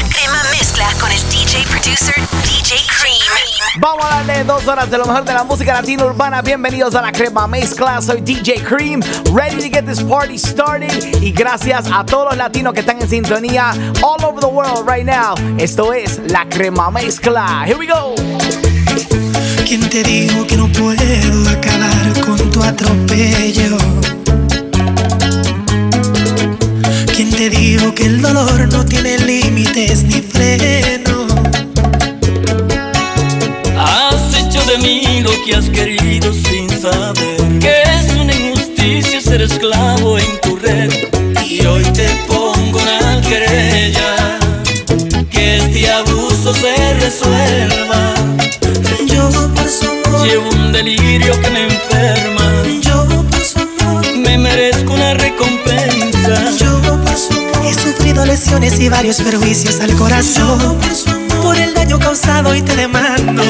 La crema mezcla con el DJ producer DJ Cream. Vamos a darle dos horas de lo mejor de la música latina urbana. Bienvenidos a la crema mezcla. Soy DJ Cream, ready to get this party started. Y gracias a todos los latinos que están en sintonía all over the world right now. Esto es la crema mezcla. Here we go. ¿Quién te dijo que no puedo acabar con tu atropello? Te dijo que el dolor no tiene límites ni freno? Has hecho de mí lo que has querido sin saber que es una injusticia ser esclavo en tu red. Y hoy te pongo una querella que este abuso se resuelva. Yo por su amor, Llevo un delirio que me enferma. yo Lesiones y varios perjuicios al corazón por el daño causado y te demando.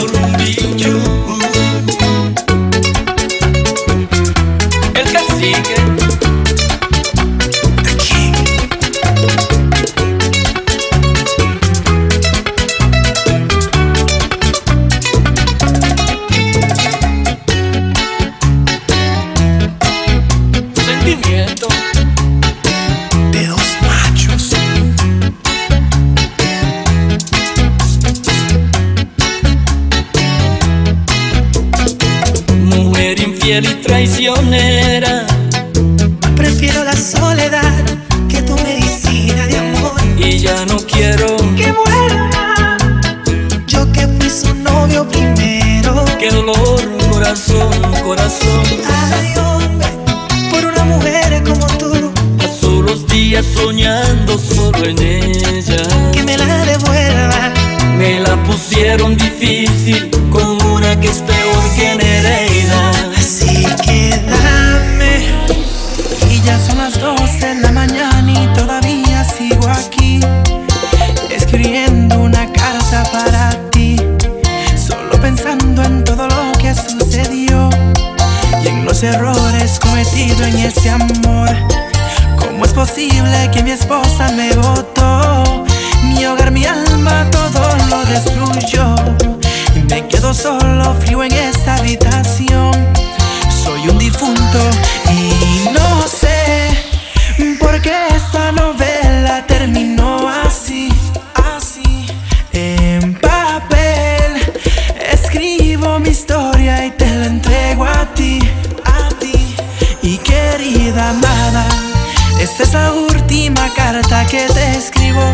Esta es la última carta que te escribo.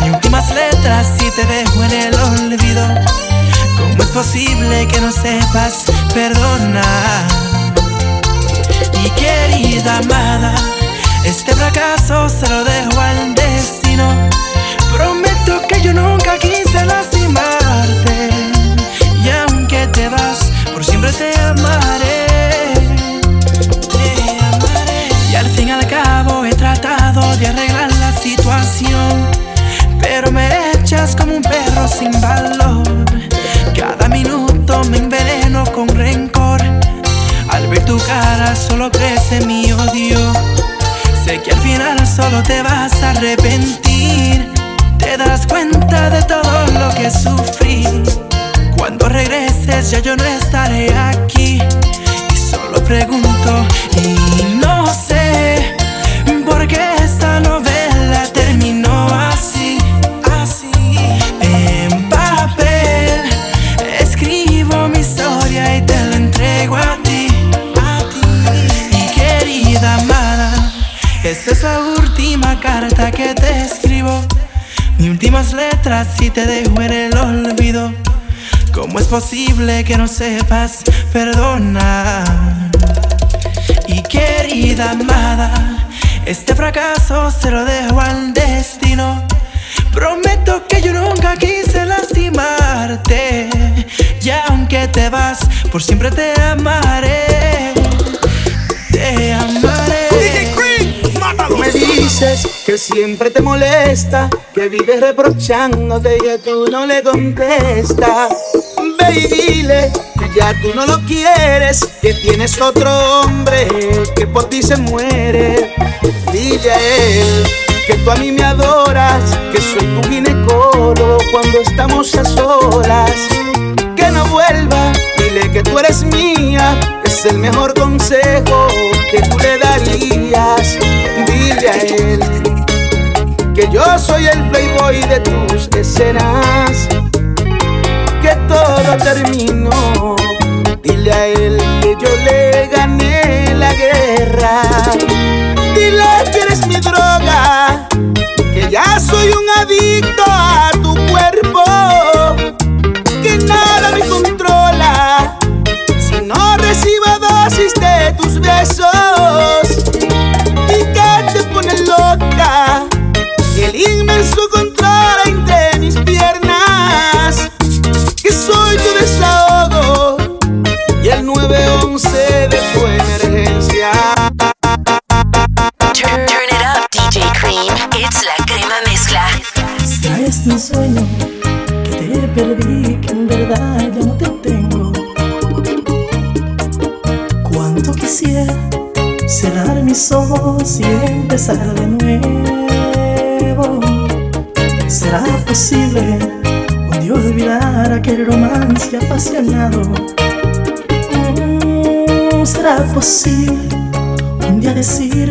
Mis últimas letras y te dejo en el olvido. ¿Cómo es posible que no sepas perdonar? Y querida amada, este fracaso se lo dejo al destino. Prometo que yo nunca quise lastimarte. Y aunque te vas, por siempre te amaré. Pero me echas como un perro sin valor. Cada minuto me enveneno con rencor. Al ver tu cara solo crece mi odio. Sé que al final solo te vas a arrepentir. Te das cuenta de todo lo que sufrí. Cuando regreses ya yo no estaré aquí. Y solo pregunto y no sé por qué esta es la última carta que te escribo. Mis últimas letras y te dejo en el olvido. ¿Cómo es posible que no sepas perdonar? Y querida amada, este fracaso se lo dejo al destino. Prometo que yo nunca quise lastimarte. Y aunque te vas, por siempre te amaré. Te amaré que siempre te molesta, que vives reprochándote y que tú no le contestas. Ve y dile que ya tú no lo quieres, que tienes otro hombre que por ti se muere. Dile a él que tú a mí me adoras, que soy tu ginecólogo cuando estamos a solas. Que no vuelva, dile que tú eres mía, es el mejor consejo que tú le darías. Dile a él que yo soy el playboy de tus escenas, que todo terminó. Dile a él que yo le gané la guerra. Dile que eres mi droga, que ya soy un adicto a tu cuerpo, que nada me controla si no recibo dosis de tus besos. ¿Será posible un día decir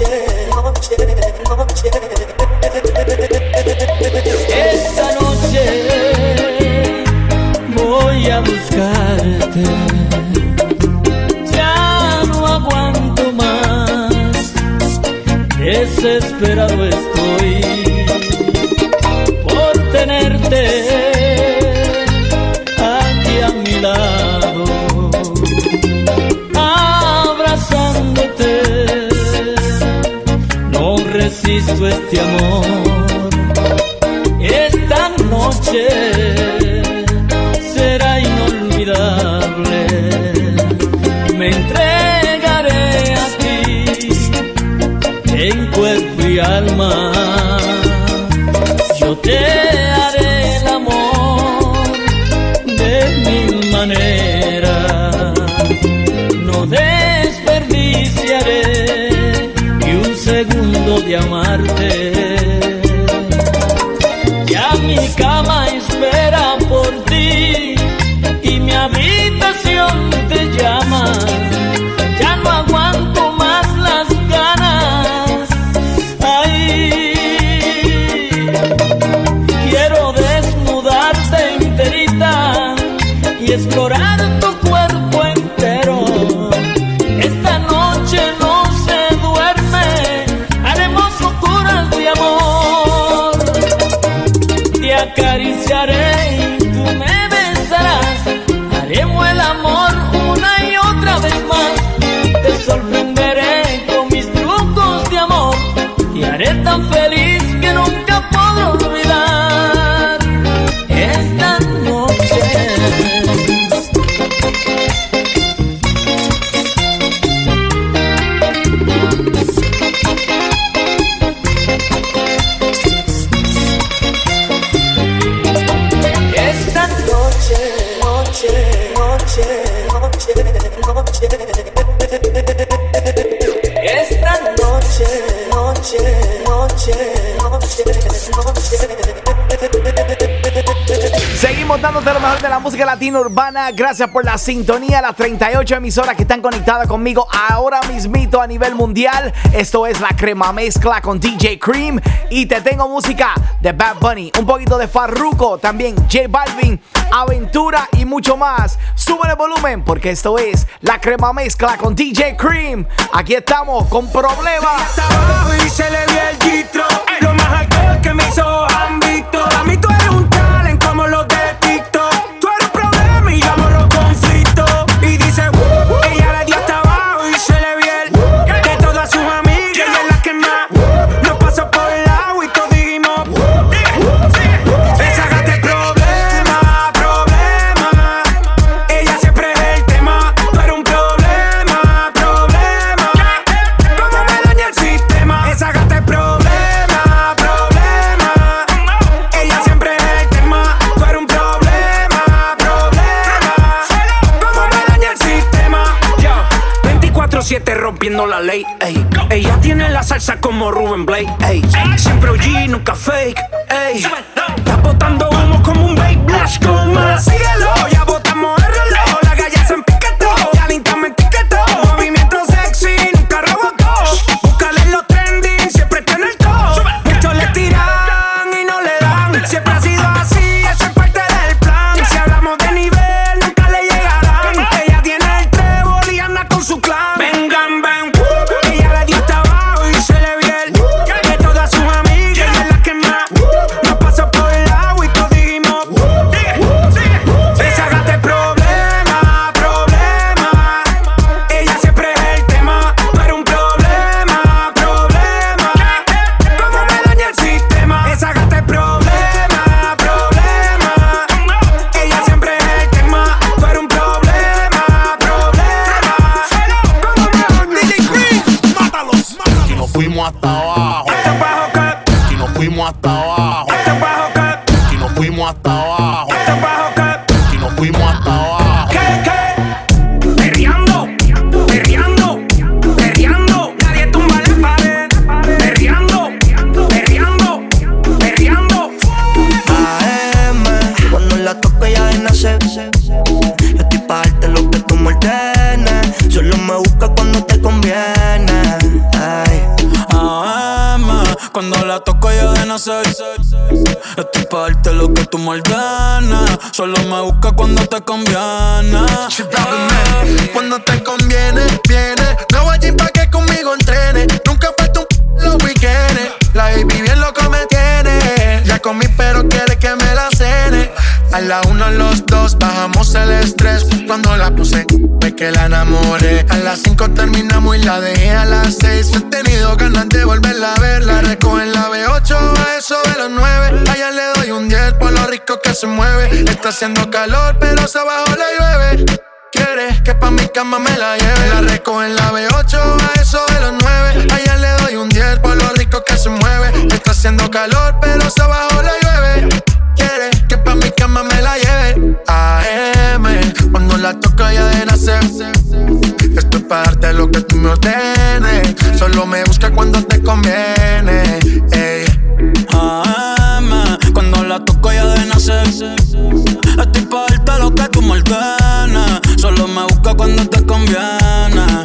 noche. gracias por la sintonía, las 38 emisoras que están conectadas conmigo ahora mismito a nivel mundial. Esto es la crema mezcla con DJ Cream y te tengo música de Bad Bunny, un poquito de Farruko, también J Balvin, Aventura y mucho más. Sube el volumen porque esto es la crema mezcla con DJ Cream. Aquí estamos con problemas. te conviene. Cuando te conviene, viene. No allí pa' que conmigo entrene. Nunca falta un p los weekendes. La baby bien loco me tiene. Ya comí, pero quiere que me la cene. A la uno, los dos, bajamos el estrés. Cuando la puse, fue que la enamoré. A las cinco terminamos y la dejé a las seis. He tenido ganas de volverla a Está haciendo calor, pero se abajo la llueve. Quieres que pa' mi cama me la lleve. La recojo en la B8, a eso de los 9. Allá le doy un 10 por lo rico que se mueve. Está haciendo calor, pero se abajo la llueve. Quieres que pa' mi cama me la lleve. AM, cuando la toca ya de nacer. Esto es parte de lo que tú me ordenes. Solo me busca cuando te conviene. Nacer. Estoy darte lo que tú me ordenes. Solo me busca cuando te conviene.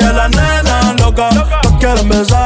Y a la nena loca. Quieren.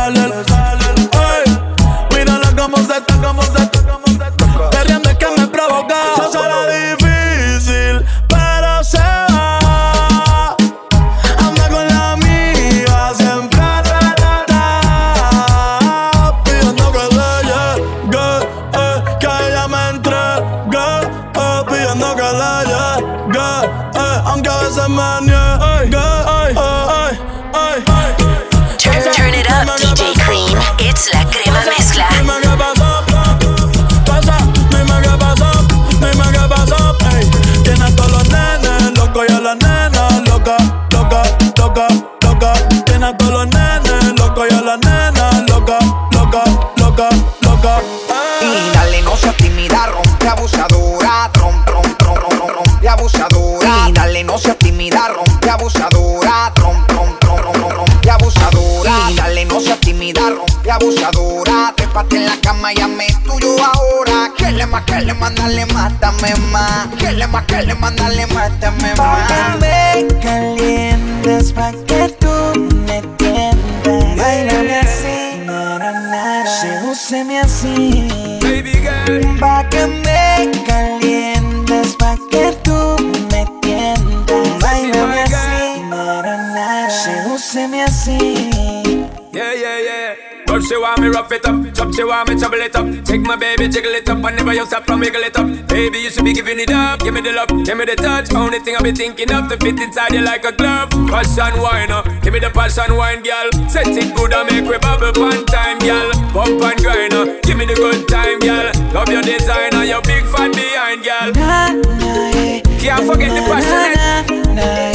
She want me rough it up, chop, she want me trouble it up. Take my baby, jiggle it up, and never you stop from wiggle it up. Baby, you should be giving it up. Give me the love, give me the touch. Only thing I be thinking of to fit inside you like a glove. Passion wine, uh, give me the passion wine, girl. Set it good and make we bubble one time, girl. Bump and grind, uh, give me the good time, girl. Love your design and your big fan behind, girl. Yeah. Can't forget the passionate.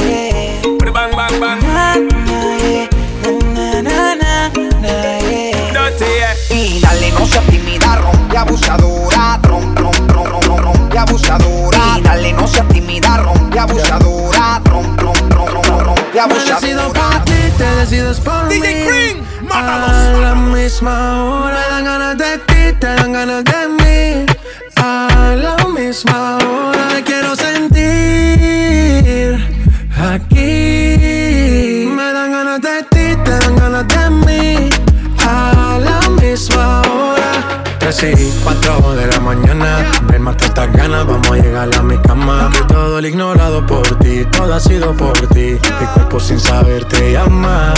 Abusadora. Trom, trom, trom, trom, rompe abusadora. Y dale, no seas tímida, rompe abusadora. Trom, trom, trom, trom, trom, rompe Me decido abusadora. por ti, te decides por mí. DJ Cream, A la misma hora dan ganas de ti, te dan ganas de mí. A la misma hora quiero sentir aquí. Hora. 3 y 4 de la mañana. Ven, mata estas ganas, vamos a llegar a mi cama. Que todo el ignorado por ti, todo ha sido por ti. Mi cuerpo sin saber te llama.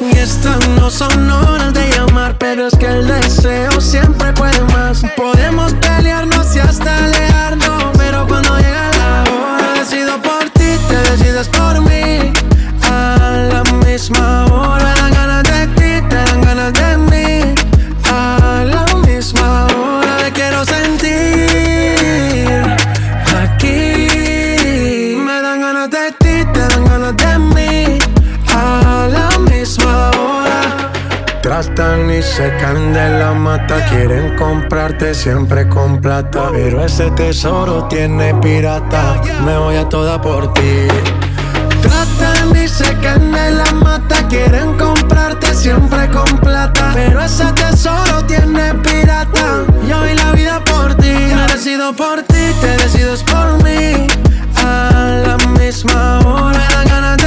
Y estas no son horas de llamar, pero es que el deseo siempre puede más. Podemos pelearnos y hasta alejarnos, y secan de la mata. Quieren comprarte siempre con plata. Pero ese tesoro tiene pirata. Me voy a toda por ti. Tratan y secan de la mata. Quieren comprarte siempre con plata. Pero ese tesoro tiene pirata. Yo vi la vida por ti. Me decido por ti, te decides por mí. A la misma hora. Me dan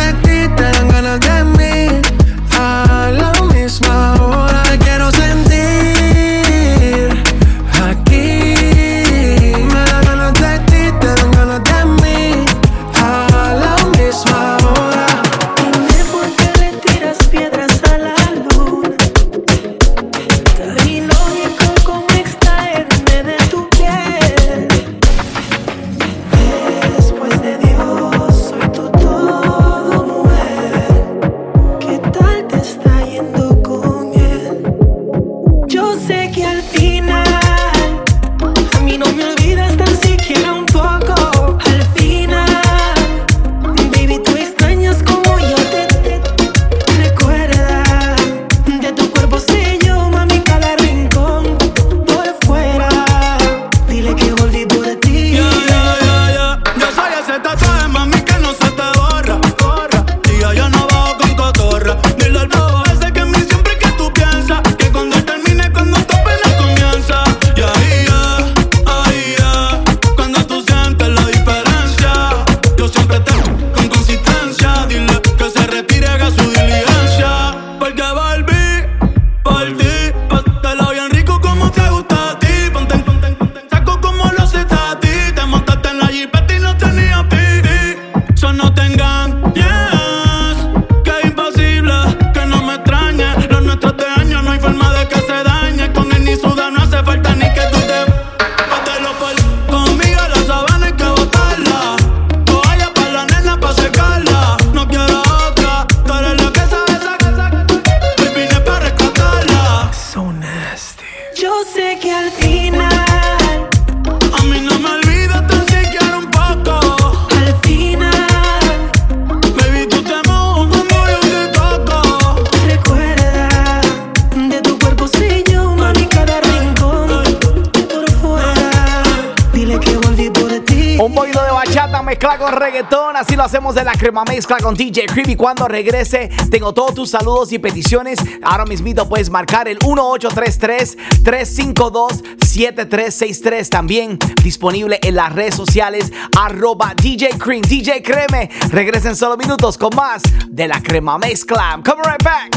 crema mezcla con DJ Creepy. Cuando regrese, tengo todos tus saludos y peticiones. Ahora mismito puedes marcar el 1833-352-7363. También disponible en las redes sociales, arroba DJ Cream. DJ Creme, regresen solo minutos con más de la crema mezcla. Come right back.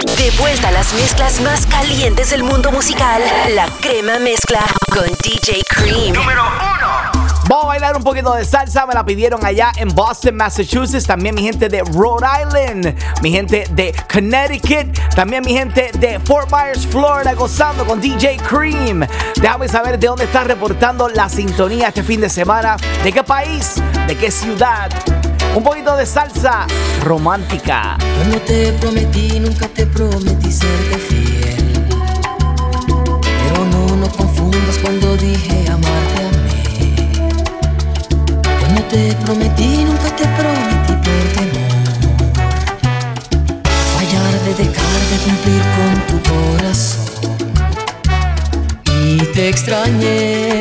De vuelta a las mezclas más calientes del mundo musical, la crema mezcla con DJ Cream. Número uno. Vamos a bailar un poquito de salsa, me la pidieron allá en Boston, Massachusetts, también mi gente de Rhode Island, mi gente de Connecticut, también mi gente de Fort Myers, Florida, gozando con DJ Cream. Déjame saber de dónde estás reportando la sintonía este fin de semana, de qué país, de qué ciudad. Un poquito de salsa romántica. Cuando te prometí, nunca te prometí serte fiel. Pero no, no confundas cuando dije amarte a mí. Cuando te prometí, nunca te prometí por temor. Fallar de dejar de cumplir con tu corazón. Y te extrañé,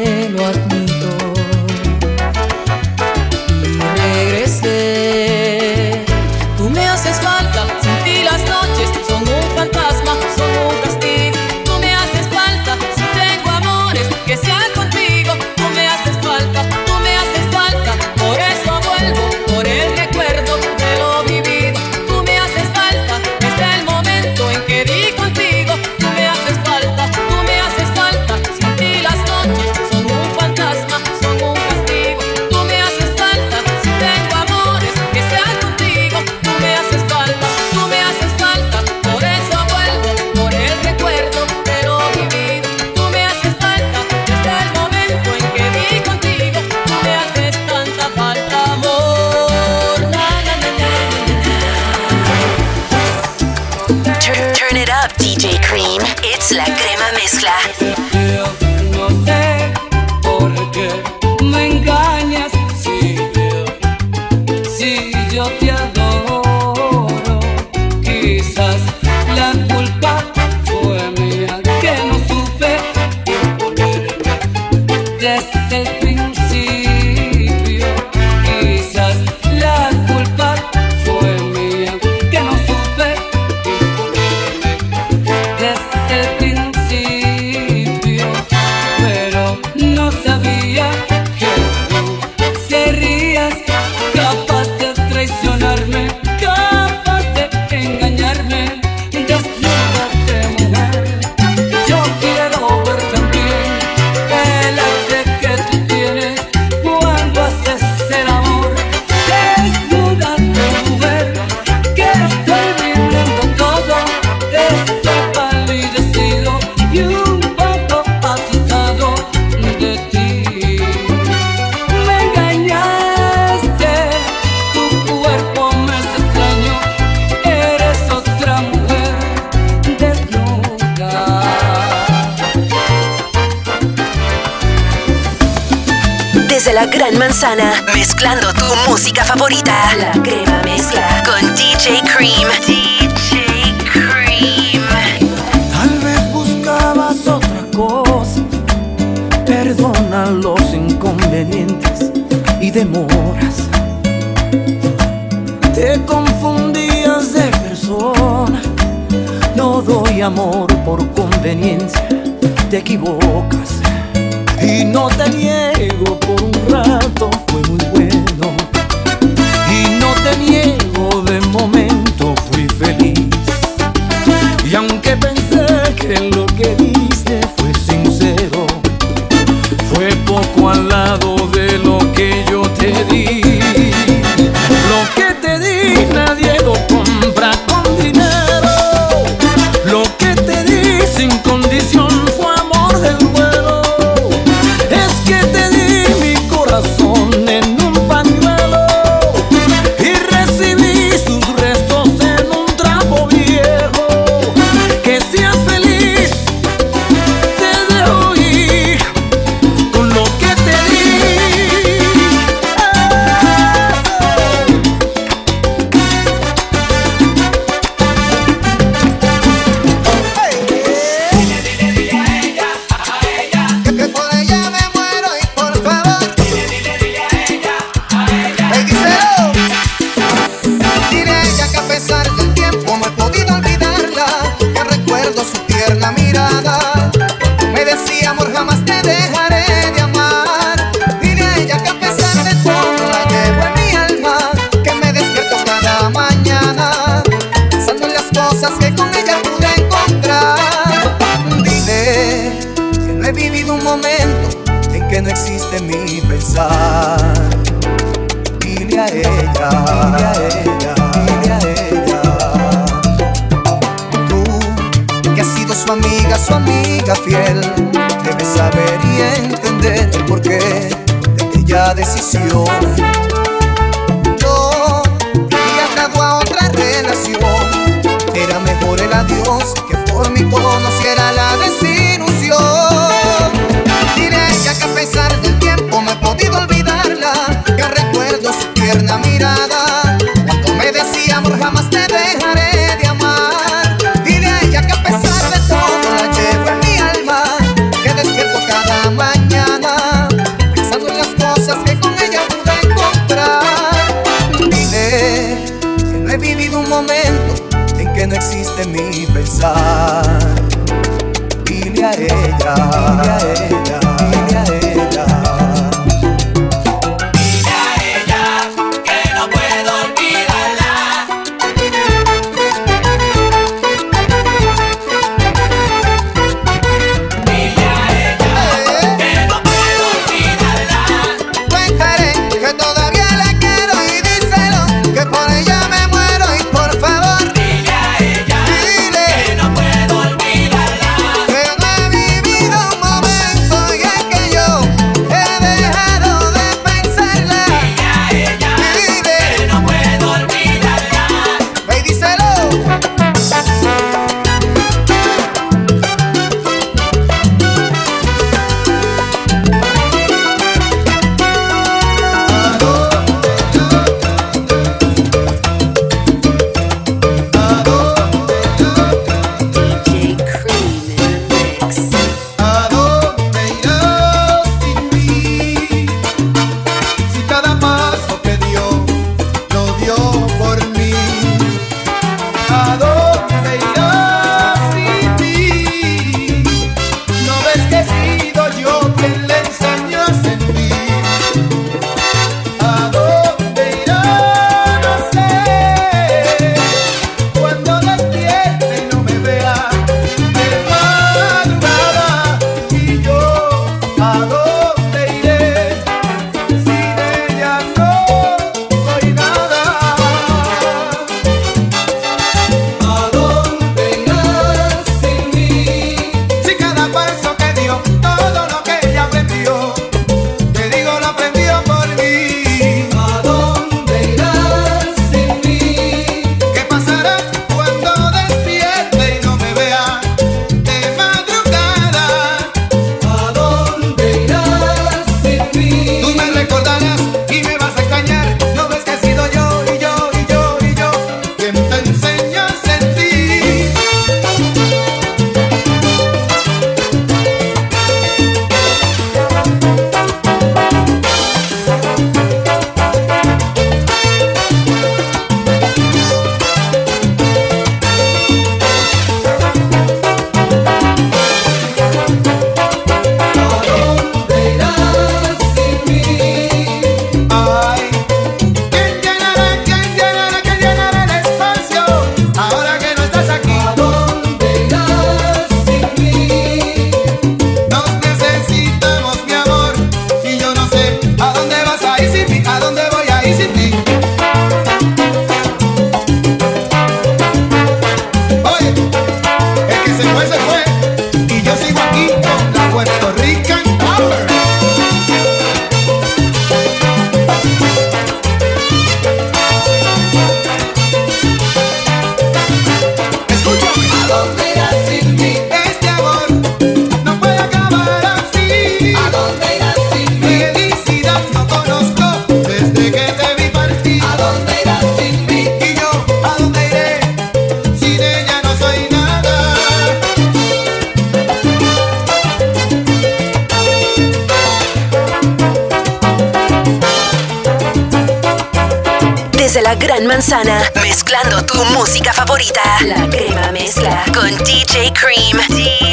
La crema mezcla con DJ Cream.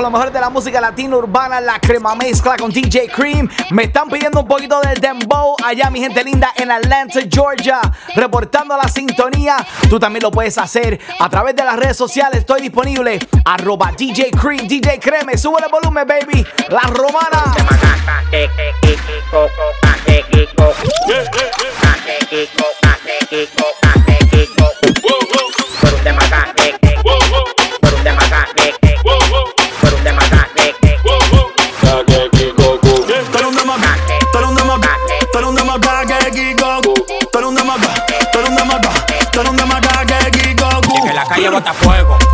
con lo mejor de la música latina urbana, la crema mezcla con DJ Cream. Me están pidiendo un poquito del dembow allá, mi gente linda, en Atlanta, Georgia, reportando la sintonía. Tú también lo puedes hacer a través de las redes sociales. Estoy disponible. Arroba DJ Cream, DJ Creme, sube el volumen, baby. La romana. calle bota fuego.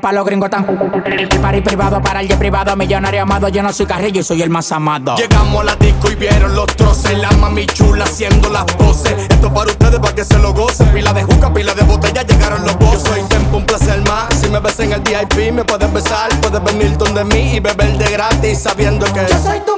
para los gringos tan. Party privado para el privado, millonario amado. Yo no soy carrillo y soy el más amado. Llegamos a la disco y vieron los troces. La mami chula haciendo las poses. Esto para ustedes para que se lo gocen. Pila de juca, pila de botella, llegaron los bosses. Yo soy tiempo, un placer más. Si me ves en el VIP, me puedes besar. Puedes venir donde mí y beber de gratis sabiendo que. Yo soy tu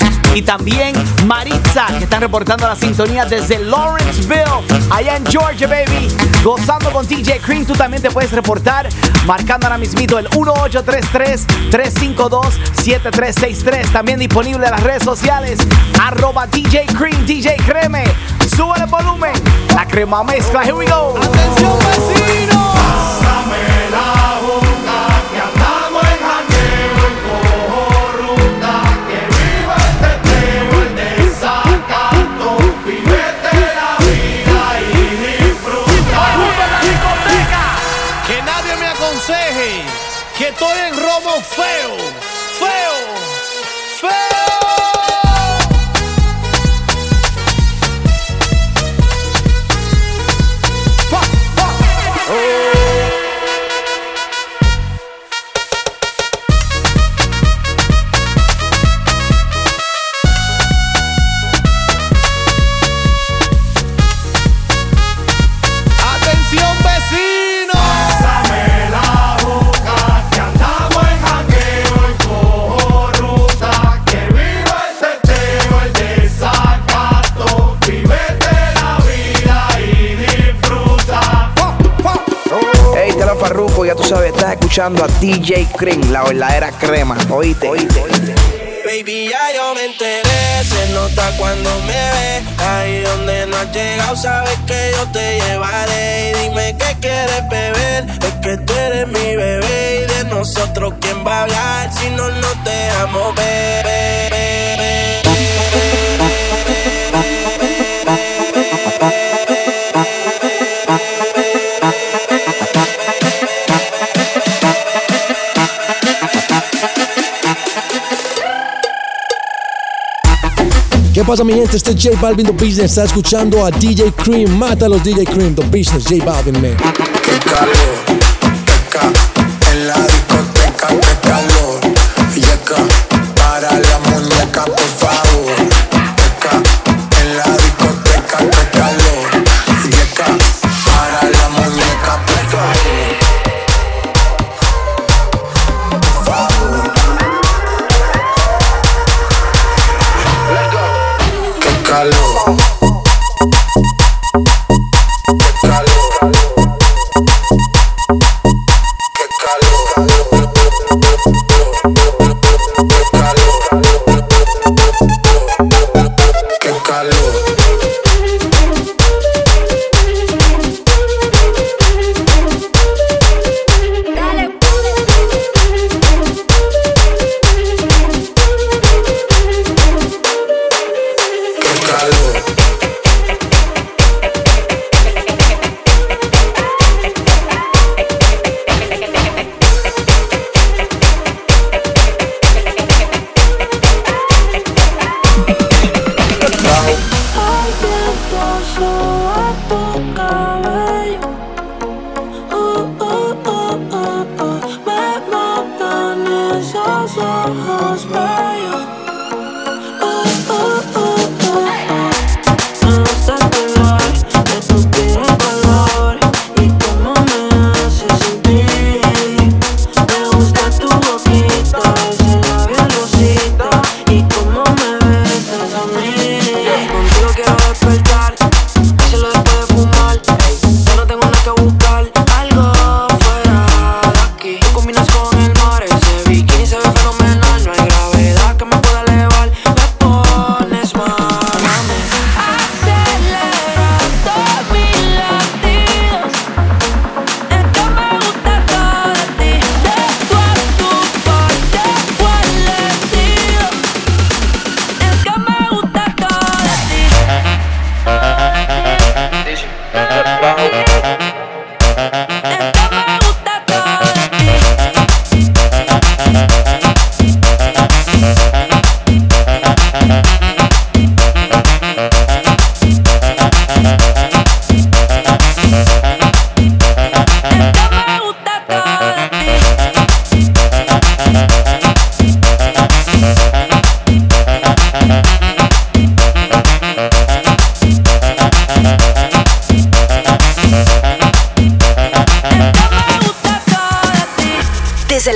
y también Maritza, que están reportando la sintonía desde Lawrenceville, allá en Georgia, baby. Gozando con DJ Cream. Tú también te puedes reportar marcando ahora mismito el 1833-352-7363. También disponible en las redes sociales. Arroba DJ Cream, DJ Creme. Sube el volumen. La Crema Mezcla. Here we go. Atención, vecino. Estoy en feo, feo, Farruco, ya tú sabes, estás escuchando a DJ Cream, la verdadera crema. Oíste, oíste. Baby, ya yo me enteré, se nota cuando me ves. Ahí donde no has llegado, sabes que yo te llevaré. Y dime qué quieres beber, es que tú eres mi bebé. Y de nosotros, ¿quién va a hablar si no nos dejamos ver? Pasa mi gente? Este es J Balvin The Business. Está escuchando a DJ Cream. Mata a los DJ Cream The Business. J Balvin, man. En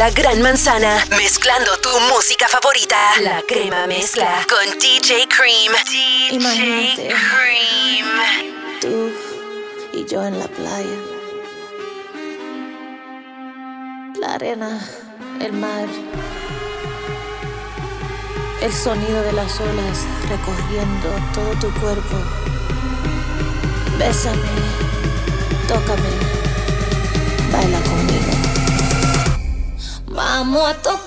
la Gran Manzana, mezclando tu música favorita. La crema mezcla con DJ Cream. DJ Imagínate. Cream. Tú y yo en la playa. La arena, el mar. El sonido de las olas recorriendo todo tu cuerpo. Bésame, tócame, Vamos a tocar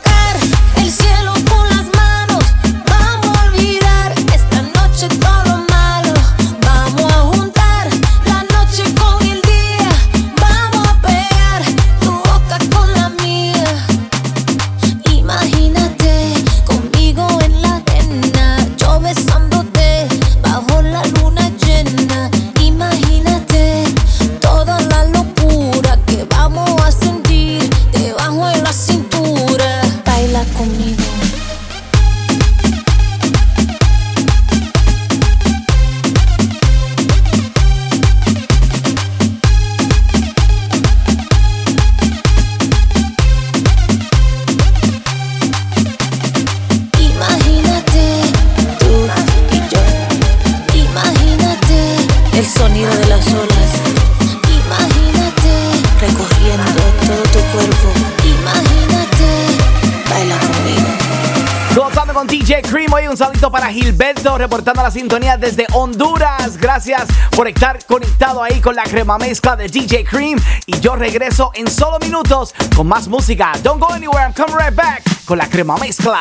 desde Honduras. Gracias por estar conectado ahí con la crema mezcla de DJ Cream. Y yo regreso en solo minutos con más música. Don't go anywhere, I'm coming right back con la crema mezcla.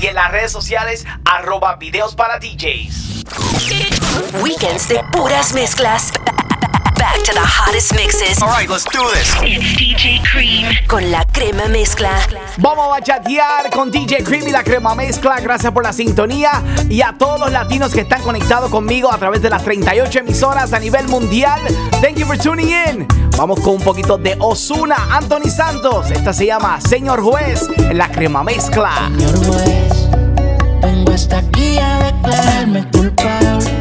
y en las redes sociales, arroba videos para DJs. Weekends de puras mezclas. Back to the hottest mixes. All right, let's do this. It's DJ Cream con la crema mezcla. Vamos a bachatear con DJ Cream y la crema mezcla. Gracias por la sintonía y a todos los latinos que están conectados conmigo a través de las 38 emisoras a nivel mundial. Thank you for tuning in. Vamos con un poquito de Osuna, Anthony Santos. Esta se llama Señor Juez en la crema mezcla. Vengo hasta aquí a declararme culpable.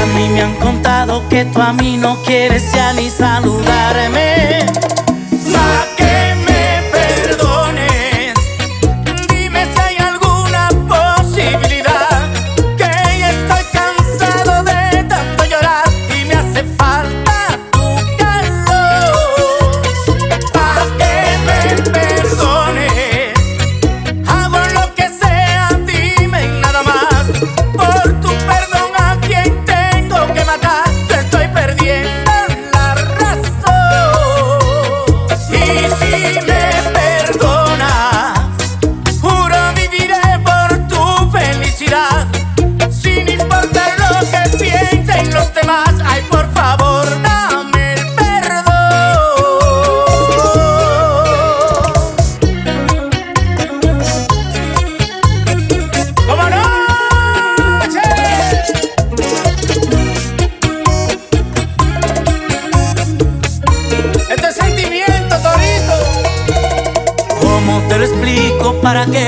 A mí me han contado que tú a mí no quieres ya ni saludarme. para que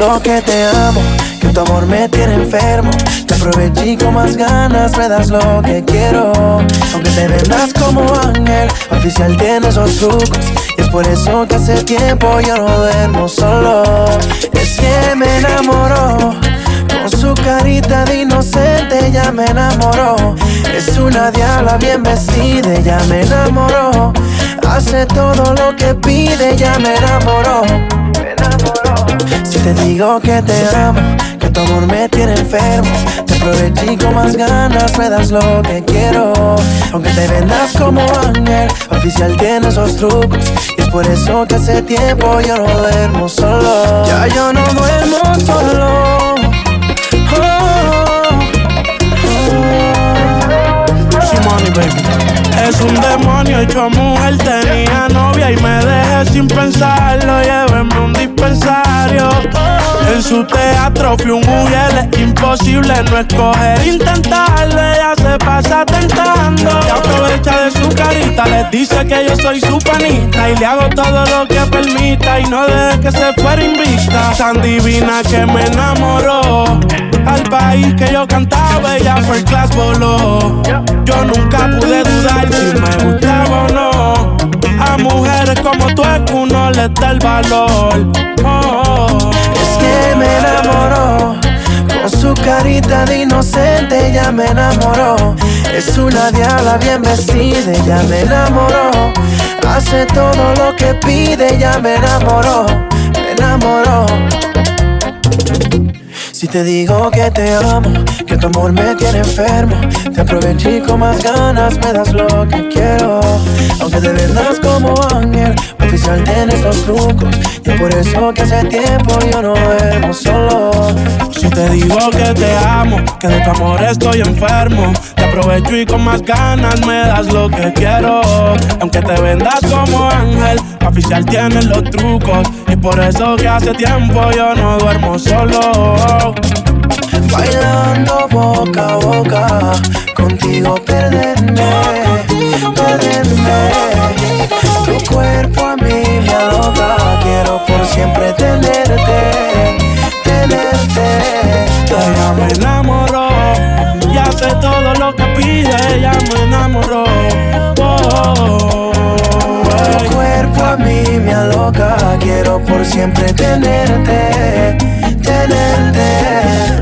digo que te amo, que tu amor me tiene enfermo, te aproveché con más ganas, me das lo que quiero. Aunque te vendas como ángel, oficial tiene esos trucos. Y es por eso que hace tiempo yo no duermo solo. Es que me enamoró. Con su carita de inocente ya me enamoró. Es una diabla bien vestida, ya me enamoró. Hace todo lo que pide, ya me enamoró. Si te digo que te amo, que tu amor me tiene enfermo, te aproveché con más ganas, me das lo que quiero. Aunque te vendas como ángel, oficial tiene esos trucos. Y es por eso que hace tiempo yo no duermo solo. Ya yo no duermo solo. Es un demonio hecho mujer, tenía novia y me dejé sin pensarlo. Llévenme un En su teatro fui un mujer, es imposible no escoger, intentarlo. Ella se pasa tentando. Y aprovecha de su carita, les dice que yo soy su panita. Y le hago todo lo que permita y no deje que se fuera invicta. Tan divina que me enamoró. Al país que yo cantaba, ella fue class voló. Yo nunca pude dudar si me gustaba o no. A mujeres como tú es que uno les da el valor. Oh. Es que me enamoró. Con su carita de inocente ella me enamoró. Es una diabla bien vestida, ella me enamoró. Hace todo lo que pide, ella me enamoró. Me enamoró. Si te digo que te amo, que tu amor me tiene enfermo, te aproveché con más ganas, me das lo que quiero. Aunque te vendas como ángel, oficial tienes los trucos. Y por eso que hace tiempo yo no duermo solo. Si te digo que te amo, que de tu amor estoy enfermo, te aprovecho y con más ganas me das lo que quiero. Aunque te vendas como ángel, oficial tienes los trucos. Y por eso que hace tiempo yo no duermo solo. Bailando boca a boca, contigo perderme, perderme. Tu cuerpo a mí me aloca, quiero por siempre tenerte, tenerte. Ella me enamoró y hace todo lo que pide. Ella me enamoró. Oh, Tu cuerpo a mí me aloca, quiero por siempre tenerte, tenerte.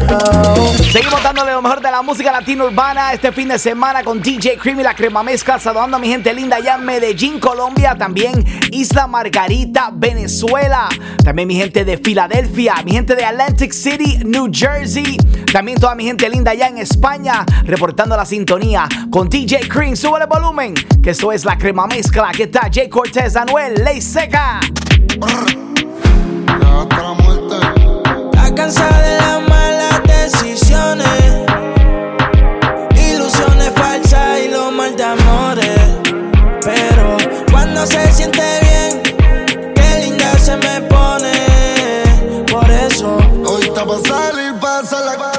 Seguimos dándole lo mejor de la música latina urbana este fin de semana con DJ Cream y la crema mezcla. Saludando a mi gente linda allá en Medellín, Colombia. También Isla Margarita, Venezuela. También mi gente de Filadelfia. Mi gente de Atlantic City, New Jersey. También toda mi gente linda allá en España. Reportando la sintonía con DJ Cream. Sube el volumen. Que esto es la crema mezcla. ¿Qué tal? Jay Cortez, Anuel, Ley Seca. Está cansada de se siente bien, qué linda se me pone. Por eso. Hoy está pa' salir, pasa la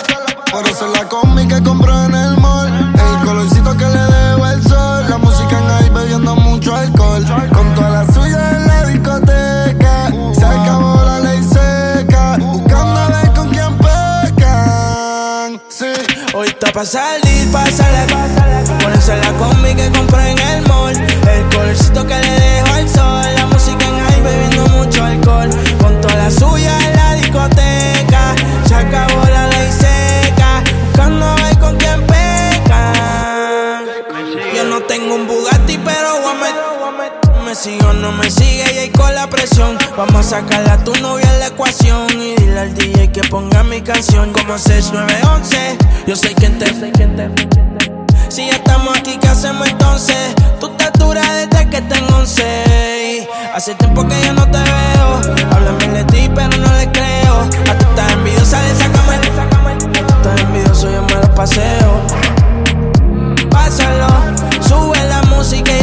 Por eso la combi que compró en el mall. El colorcito que le dejo el sol. La música en ahí bebiendo mucho alcohol. Con toda la suya en la discoteca. Se acabó la ley seca. Buscando a ver con quién pecan. Sí. Hoy está pa' salir, pásala, Ponerse la combi que compré en el mall. El colorcito que le no me sigue y ahí con la presión. Vamos a sacarle a tu novia en la ecuación. Y dile al DJ que ponga mi canción como 6911. Yo sé quién te. Si ya estamos aquí, ¿qué hacemos entonces? Tú estás dura desde que tengo 11. Hace tiempo que yo no te veo. Háblame de ti, pero no le creo. A tú estás envidiosa, le sácame. A tú estás envidioso, yo me lo paseo. Pásalo, sube la música y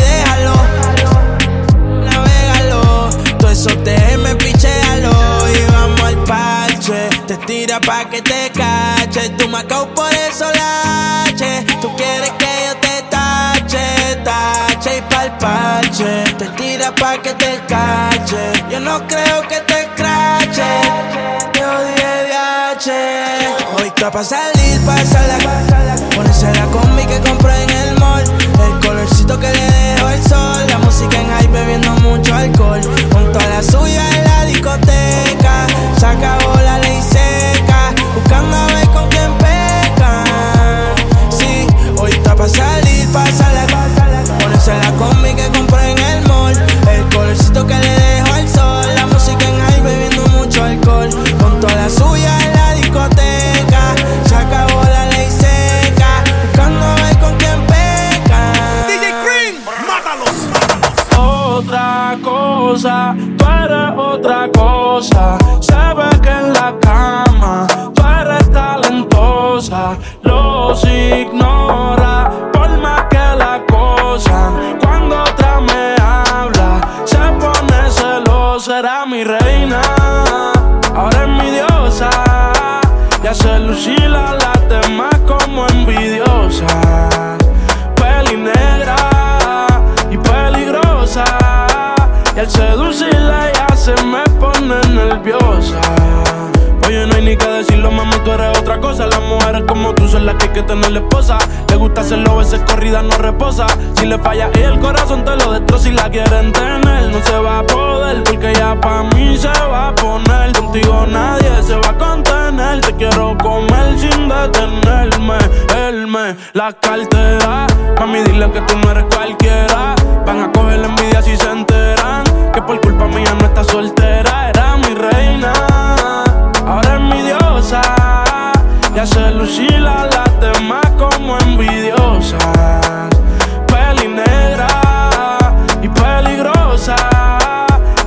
Te pa' que te cache. Tú me por eso lache. Tú quieres que yo te tache, tache y pa'l parche. Te tira pa' que te cache. Yo no creo que te crache. está pa' salir, pasarla. Ponerse la combi que compré en el mall. El colorcito que le dejó el sol. La música en high bebiendo mucho alcohol. Junto a la suya en la discoteca. Se acabó la ley seca. Buscando a ver con quién peca. Sí, hoy está pa' salir, pasarla. Ponerse la combi que compré en el mall. El colorcito que le dejó el sol. La música en high bebiendo mucho alcohol. Con toda la suya en la discoteca. Se acabó la ley seca. Buscando a ver con quién peca. DJ Cream, mátalos. otra cosa, tú eres otra cosa. Ignora por más que la cosa. Cuando otra me habla, se pone celosa, era mi reina, ahora es mi diosa. Ya se lucila las demás como envidiosa. Peli negra y peligrosa. Y al seducirla ya se me pone nerviosa. No hay ni que decirlo, mamá, tú eres otra cosa. Las mujeres como tú son las que hay que tener esposa. Le gusta hacerlo, veces corrida no reposa. Si le falla y el corazón te lo destroza y la quieren tener. No se va a poder porque ya pa' mí se va a poner. Contigo nadie se va a contener. Te quiero comer sin detenerme. Él me la cartera. Mami, dile que tú no eres cualquiera. Van a coger la envidia si se enteran. Que por culpa mía no está soltera. Era mi reina. Ya se lucila las demás como envidiosas. Peli negra y peligrosa.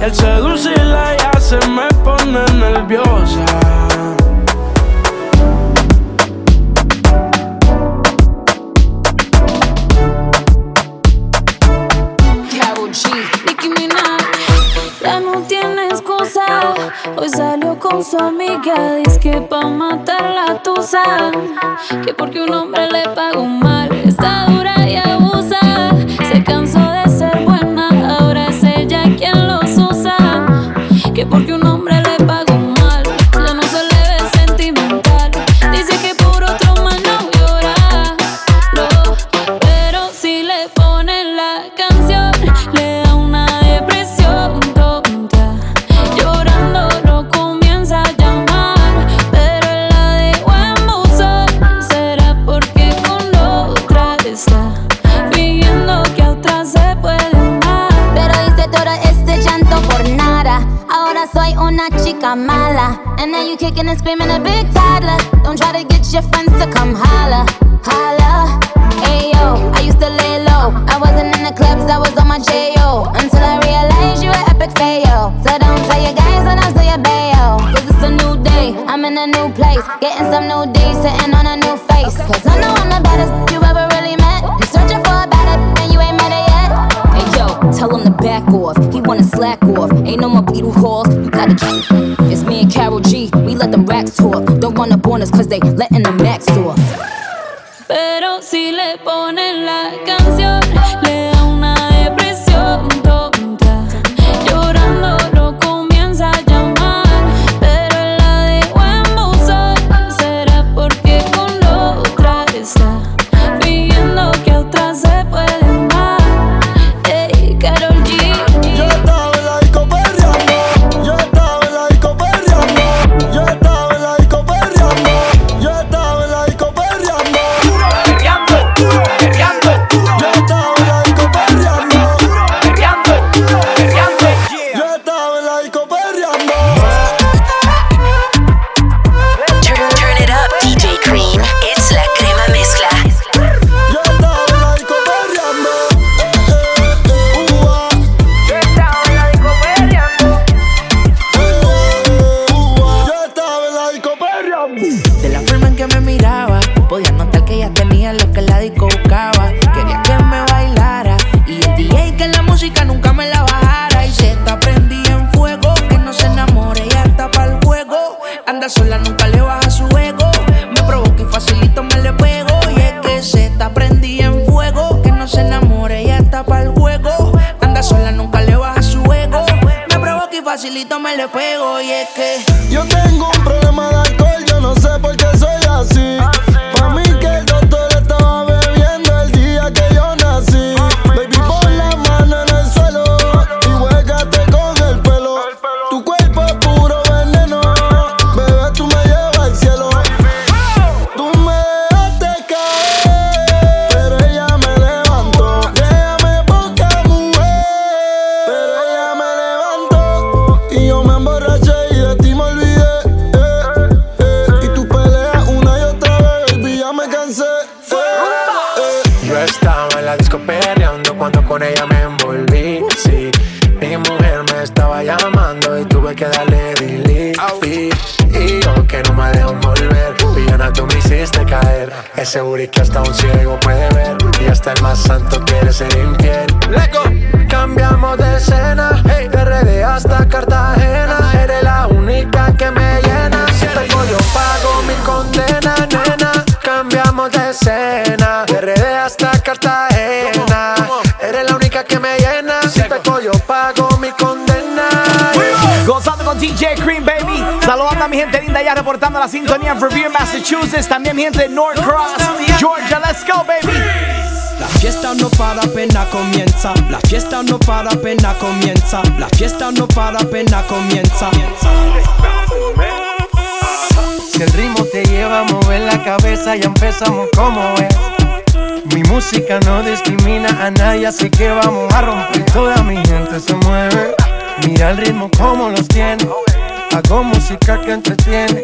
Al seducirla ya se me pone nerviosa. Ya no tiene excusa. Hoy salió con su amiga, dice que pa' matar la tusa. Que porque un hombre le pagó mal, está dura y abusa. Disco buscaba. Quería que me bailara y el DJ que la música nunca me la bajara. Y se está prendida en fuego, que no se enamore, ya está para el juego. Anda sola, nunca le baja su ego. Me provoca y facilito me le pego. Y es que se está prendida en fuego, que no se enamore, ya está para el juego. Anda sola, nunca le baja su ego. Me provoca y facilito me le pego. Y es que Yo tengo un problema de ser infiel. Lego, cambiamos de escena, hey, de RD hasta Cartagena. Eres la única que me llena. Si te yo pago mi condena, nena. Cambiamos de escena, de RD hasta Cartagena. Eres la única que me llena. Si te yo pago mi condena. Gozando con DJ Cream, baby. Saludando a mi gente linda ya reportando la sintonía en Revere, Massachusetts. También mi gente de Norcross, Georgia. Let's go, baby. La fiesta no para pena comienza. La fiesta no para pena comienza. La fiesta no para pena comienza. Si el ritmo te lleva a mover la cabeza, ya empezamos como es. Mi música no discrimina a nadie, así que vamos a romper. Toda mi gente se mueve. Mira el ritmo como los tiene. Hago música que entretiene.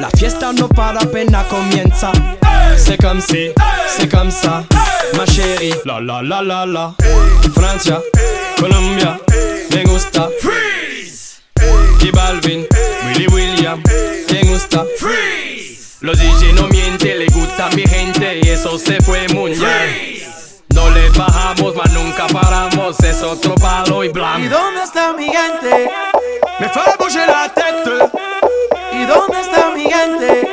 La fiesta no para pena comienza. C'est comme si, c'est comme ça, ma chérie. La la la la la. Francia, Colombia, me gusta. Freeze. Y Balvin, Willy William, me gusta. Freeze. Los DJ no mienten, le gusta mi gente y eso se fue mundial. No le bajamos, mas nunca paramos, es otro palo y ¿Y blanco. dónde está mi gente? Me fait bouger la tête. ¿Y dónde está mi gente?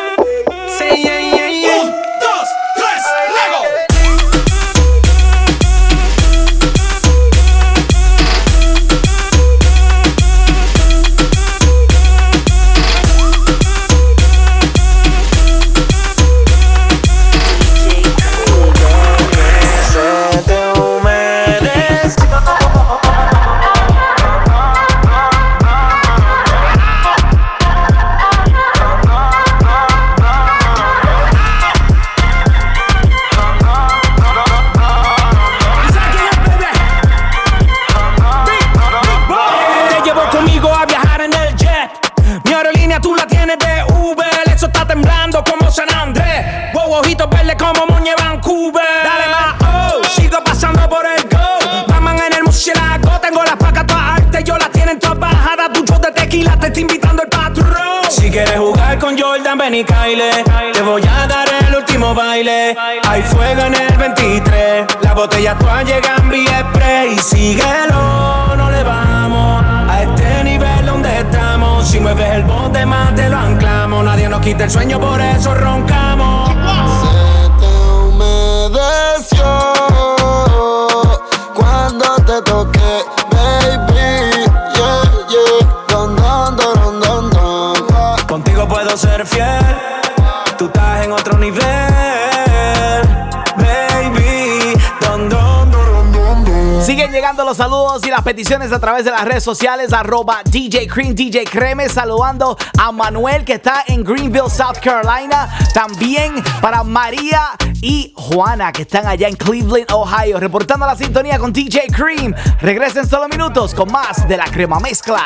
Quita el sueño, por eso roncamos. Los saludos y las peticiones a través de las redes sociales, arroba DJ Cream, DJ Creme, saludando a Manuel que está en Greenville, South Carolina. También para María y Juana que están allá en Cleveland, Ohio, reportando la sintonía con DJ Cream. Regresen solo minutos con más de la crema mezcla.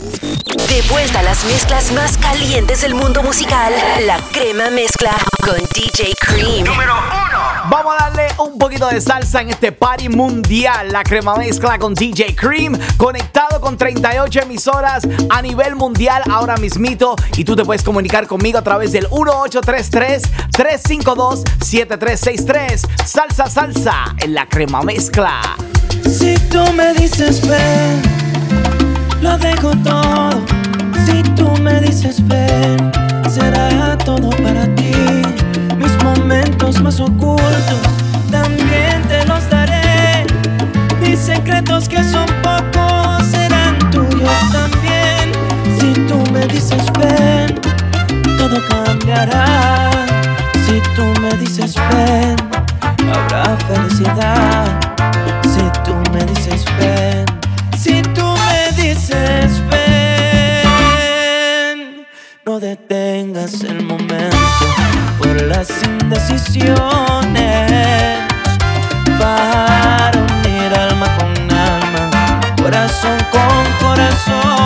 De vuelta a las mezclas más calientes del mundo musical. La crema mezcla con DJ Cream. Número Vamos a darle un poquito de salsa en este party mundial. La crema mezcla con DJ Cream, conectado con 38 emisoras a nivel mundial ahora mismito. Y tú te puedes comunicar conmigo a través del 1833-352-7363. Salsa, salsa en la crema mezcla. Si tú me dices ven, lo dejo todo. Si tú me dices ven, será todo para ti. Mis momentos más ocultos también te los daré. Mis secretos que son pocos serán tuyos también. Si tú me dices ven, todo cambiará. Si tú me dices ven, habrá felicidad. Si tú me dices ven, si tú pierdas el momento por las indecisiones. Para unir alma con alma, corazón con corazón.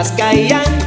las caían.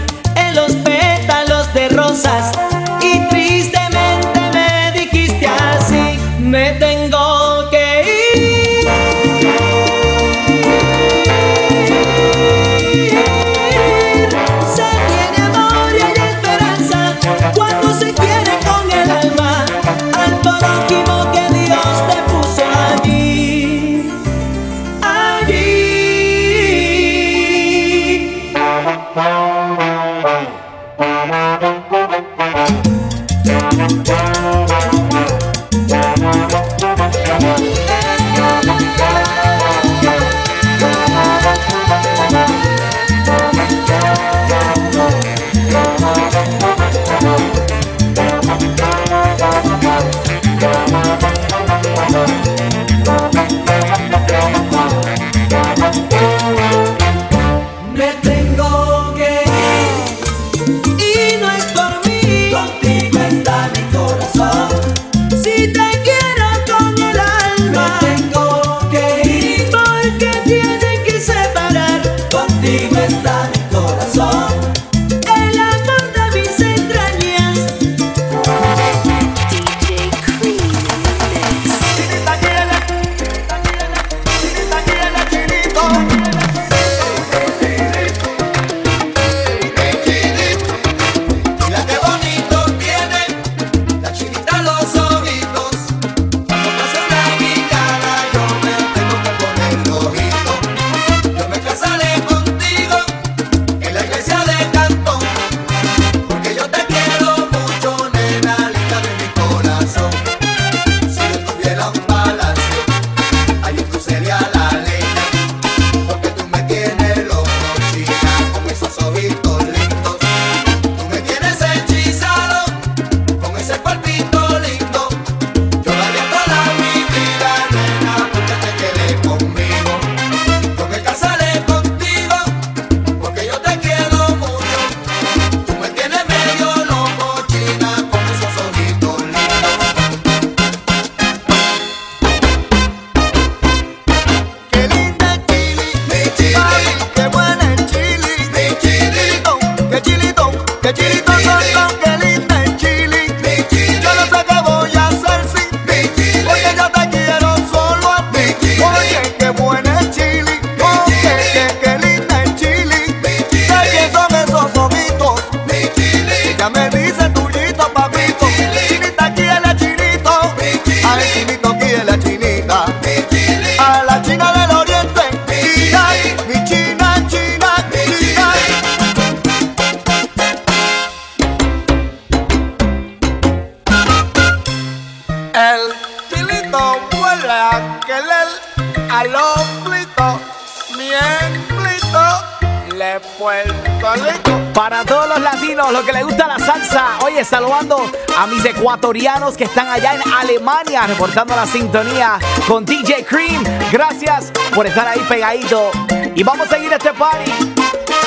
Ecuatorianos que están allá en Alemania, reportando la sintonía con DJ Cream. Gracias por estar ahí pegadito. Y vamos a seguir este party.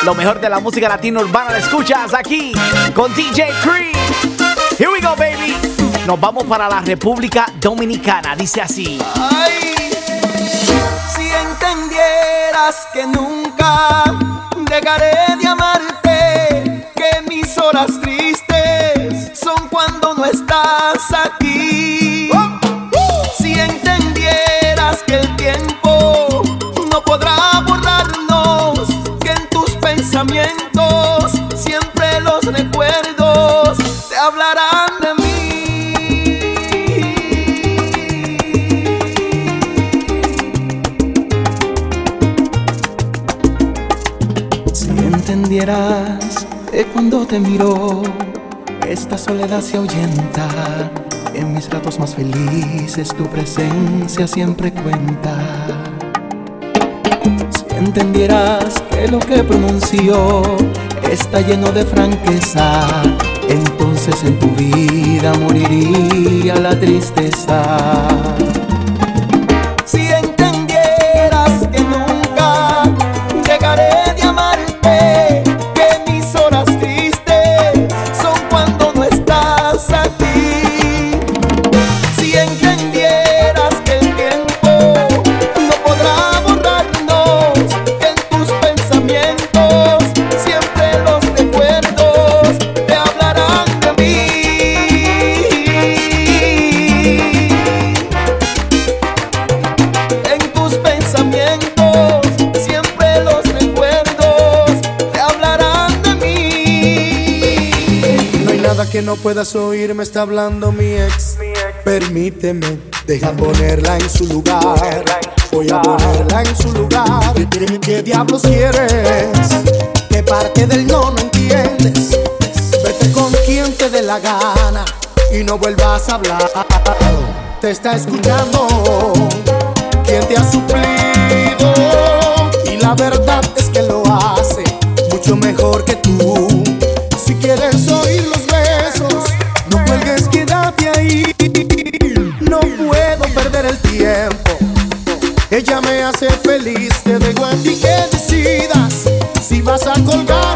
Lo mejor de la música latina urbana la escuchas aquí con DJ Cream. Here we go, baby. Nos vamos para la República Dominicana. Dice así. Ay, si entendieras que nunca dejaré de amarte, que mis horas cuando no estás aquí. Esta soledad se ahuyenta. En mis ratos más felices tu presencia siempre cuenta. Si entendieras que lo que pronuncio está lleno de franqueza, entonces en tu vida moriría la tristeza. Que no puedas oír, me está hablando mi ex. Permíteme, deja ponerla en su lugar. Voy a ponerla en su lugar. ¿Qué diablos quieres? ¿Qué parte del no no entiendes? Vete con quien te dé la gana y no vuelvas a hablar. Te está escuchando quien te ha suplido. Y la verdad es que lo hace mucho mejor que tú. Ella me hace feliz, te dejo a ti que decidas si vas a colgar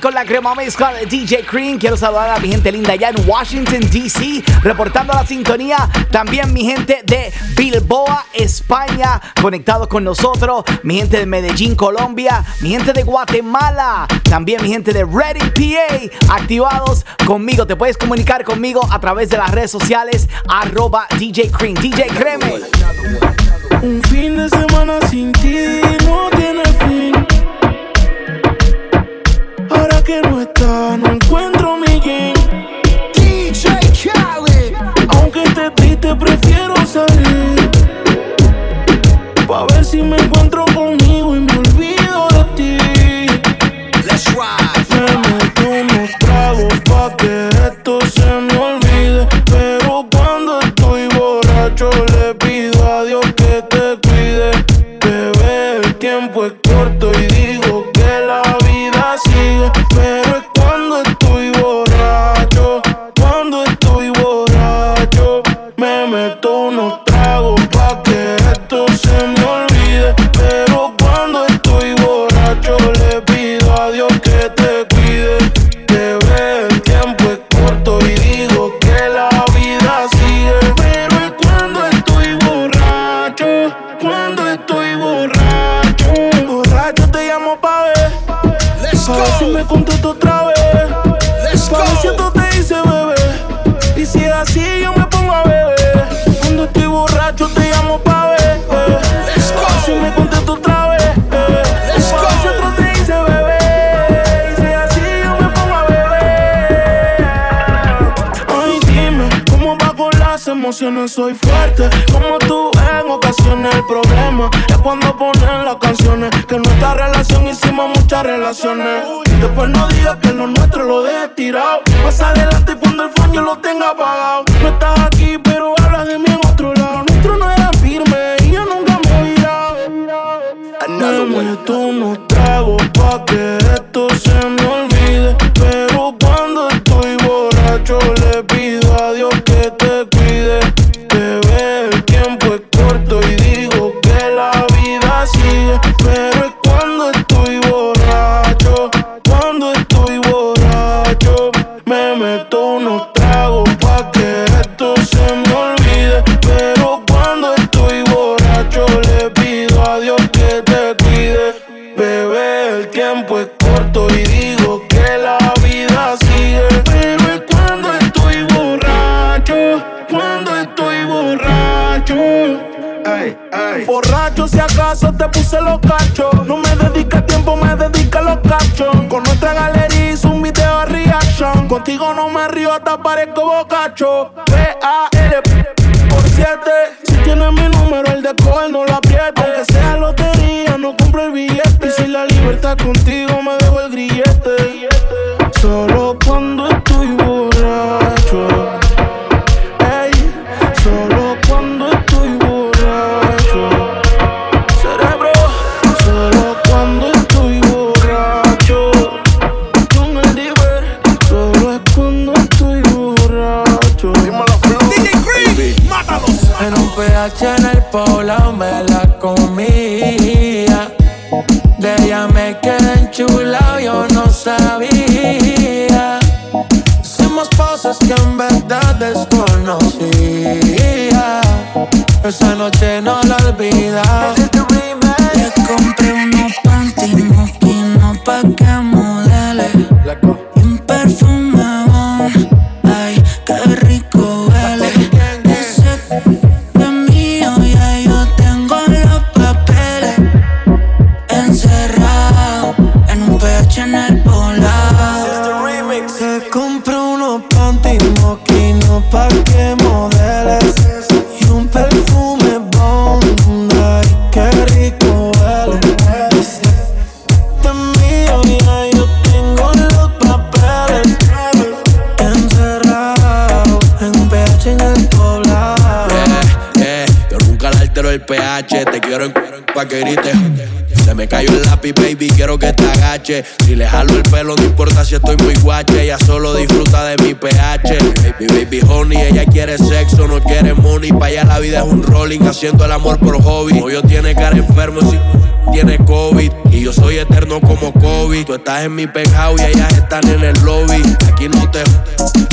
con la crema mezcla de DJ Cream. Quiero saludar a mi gente linda allá en Washington, D.C., reportando la sintonía. También mi gente de Bilboa, España, conectados con nosotros. Mi gente de Medellín, Colombia. Mi gente de Guatemala. También mi gente de Reading, PA, activados conmigo. Te puedes comunicar conmigo a través de las redes sociales, arroba DJ Cream. DJ Creme. Un fin de semana sin ti corto y digo Soy fuerte. Como tú en ocasiones. El problema es cuando ponen las canciones. Que en nuestra relación hicimos muchas relaciones. Después no digas que lo nuestro lo deje tirado. Más adelante cuando el fondo lo tenga apagado. No estás aquí, pero hablas de mí en otro lado. Nuestro no era firme y yo nunca me he virado. Me meto unos tragos pa' que esto se me olvide. Pero cuando estoy borracho le pido a Dios Con nuestra galería hice un video reaction. Contigo no me río, hasta parezco bocacho. P-A-R por siete. Si tienes mi número, el de call no lo apriete. Aunque sea lotería, no compro el billete. Y si la libertad contigo Poblado me la comía. De ella me quedé enchulado, yo no sabía. Hicimos cosas que en verdad desconocía. Esa noche no la olvidaba. Si le jalo el pelo, no importa si estoy muy guache. Ella solo disfruta de mi pH. Mi baby honey, ella quiere sexo, no quiere money. Pa' allá la vida es un rolling, haciendo el amor por hobby. Hoy yo tiene cara enfermo, si tiene COVID. Y yo soy eterno como COVID. Tú estás en mi penthouse y ellas están en el lobby. Aquí no te.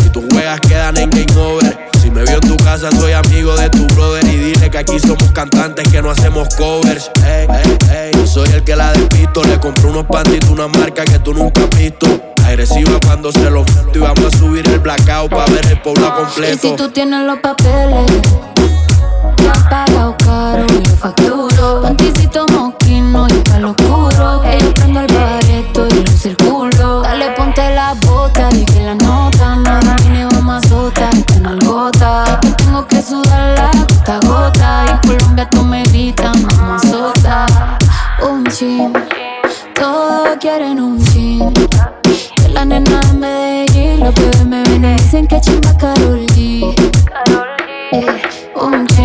Si tus juegas quedan en game over. Me vio en tu casa, soy amigo de tu brother. Y dile que aquí somos cantantes que no hacemos covers. Ey, ey, ey. Soy el que la despisto. Le compré unos pantitos, una marca que tú nunca has visto. Agresiva cuando se lo meto. Y vamos a subir el blackout para ver el pueblo Y si completo. tú tienes los papeles, te has pagado caro y yo facturo. Panticito moquino y palo oscuro. Ella prendo el bareto y luce el Colombia tú me gritas mamazota. Un chin, todos quieren un chin. Que la nena de Medellín, los bebés me ven dicen que chimba Karol G. Eh, un chin,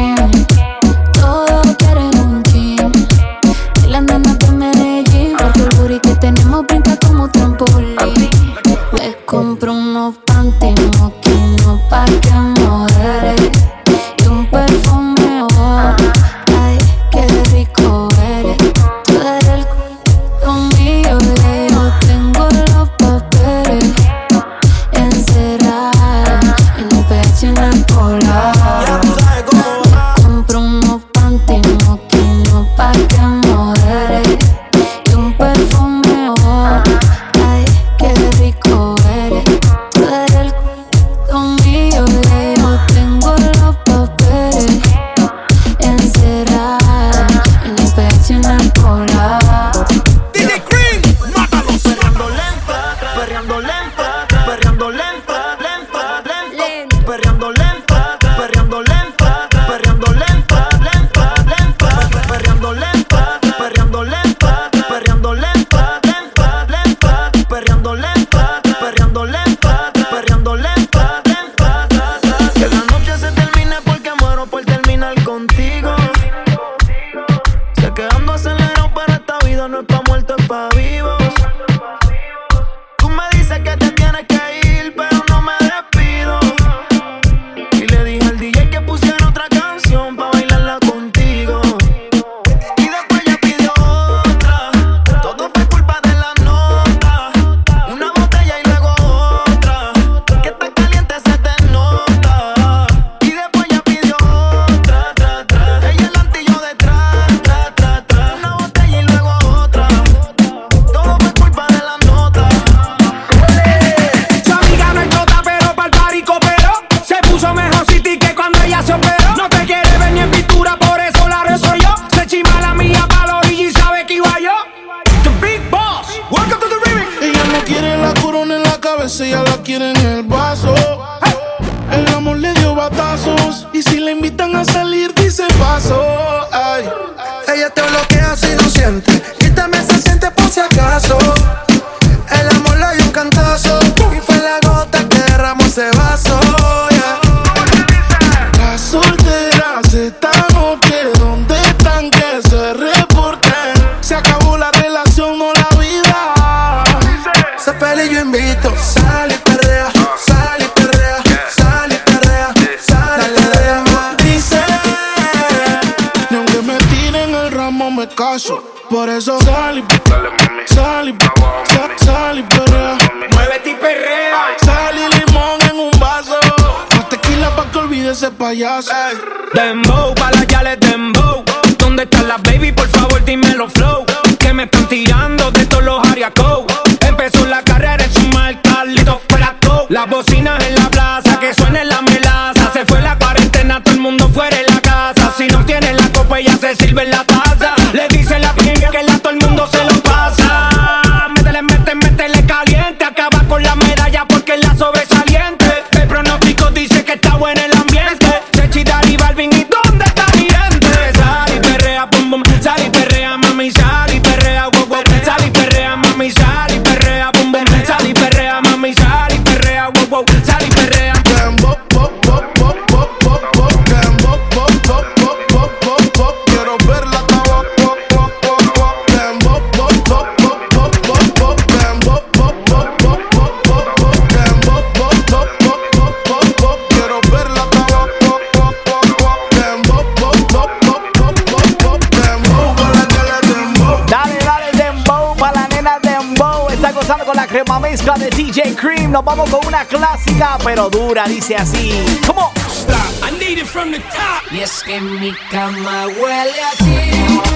comenzando con la crema mezcla de DJ Cream. Nos vamos con una clásica, pero dura, dice así. Come on. Stop. I need it from the top. Y es que mi cama huele a ti.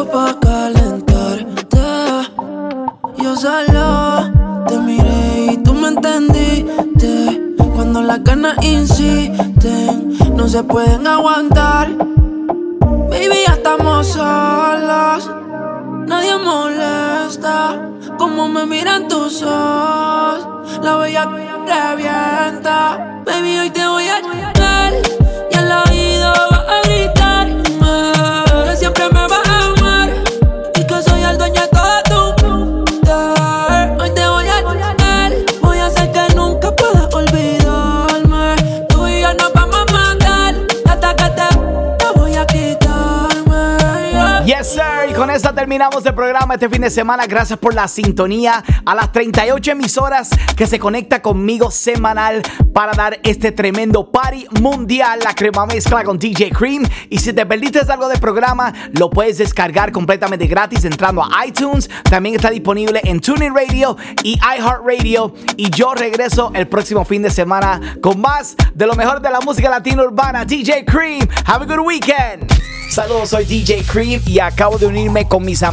yo pa' calentarte. Yo solo te miré y tú me entendiste. Cuando las ganas insisten, no se pueden aguantar. Terminamos el programa este fin de semana. Gracias por la sintonía a las 38 emisoras que se conecta conmigo semanal para dar este tremendo party mundial. La crema mezcla con DJ Cream. Y si te perdiste algo del programa, lo puedes descargar completamente gratis entrando a iTunes. También está disponible en TuneIn Radio y iHeartRadio. Y yo regreso el próximo fin de semana con más de lo mejor de la música latina urbana. DJ Cream. Have a good weekend. Saludos, soy DJ Cream y acabo de unirme con mis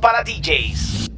para DJs.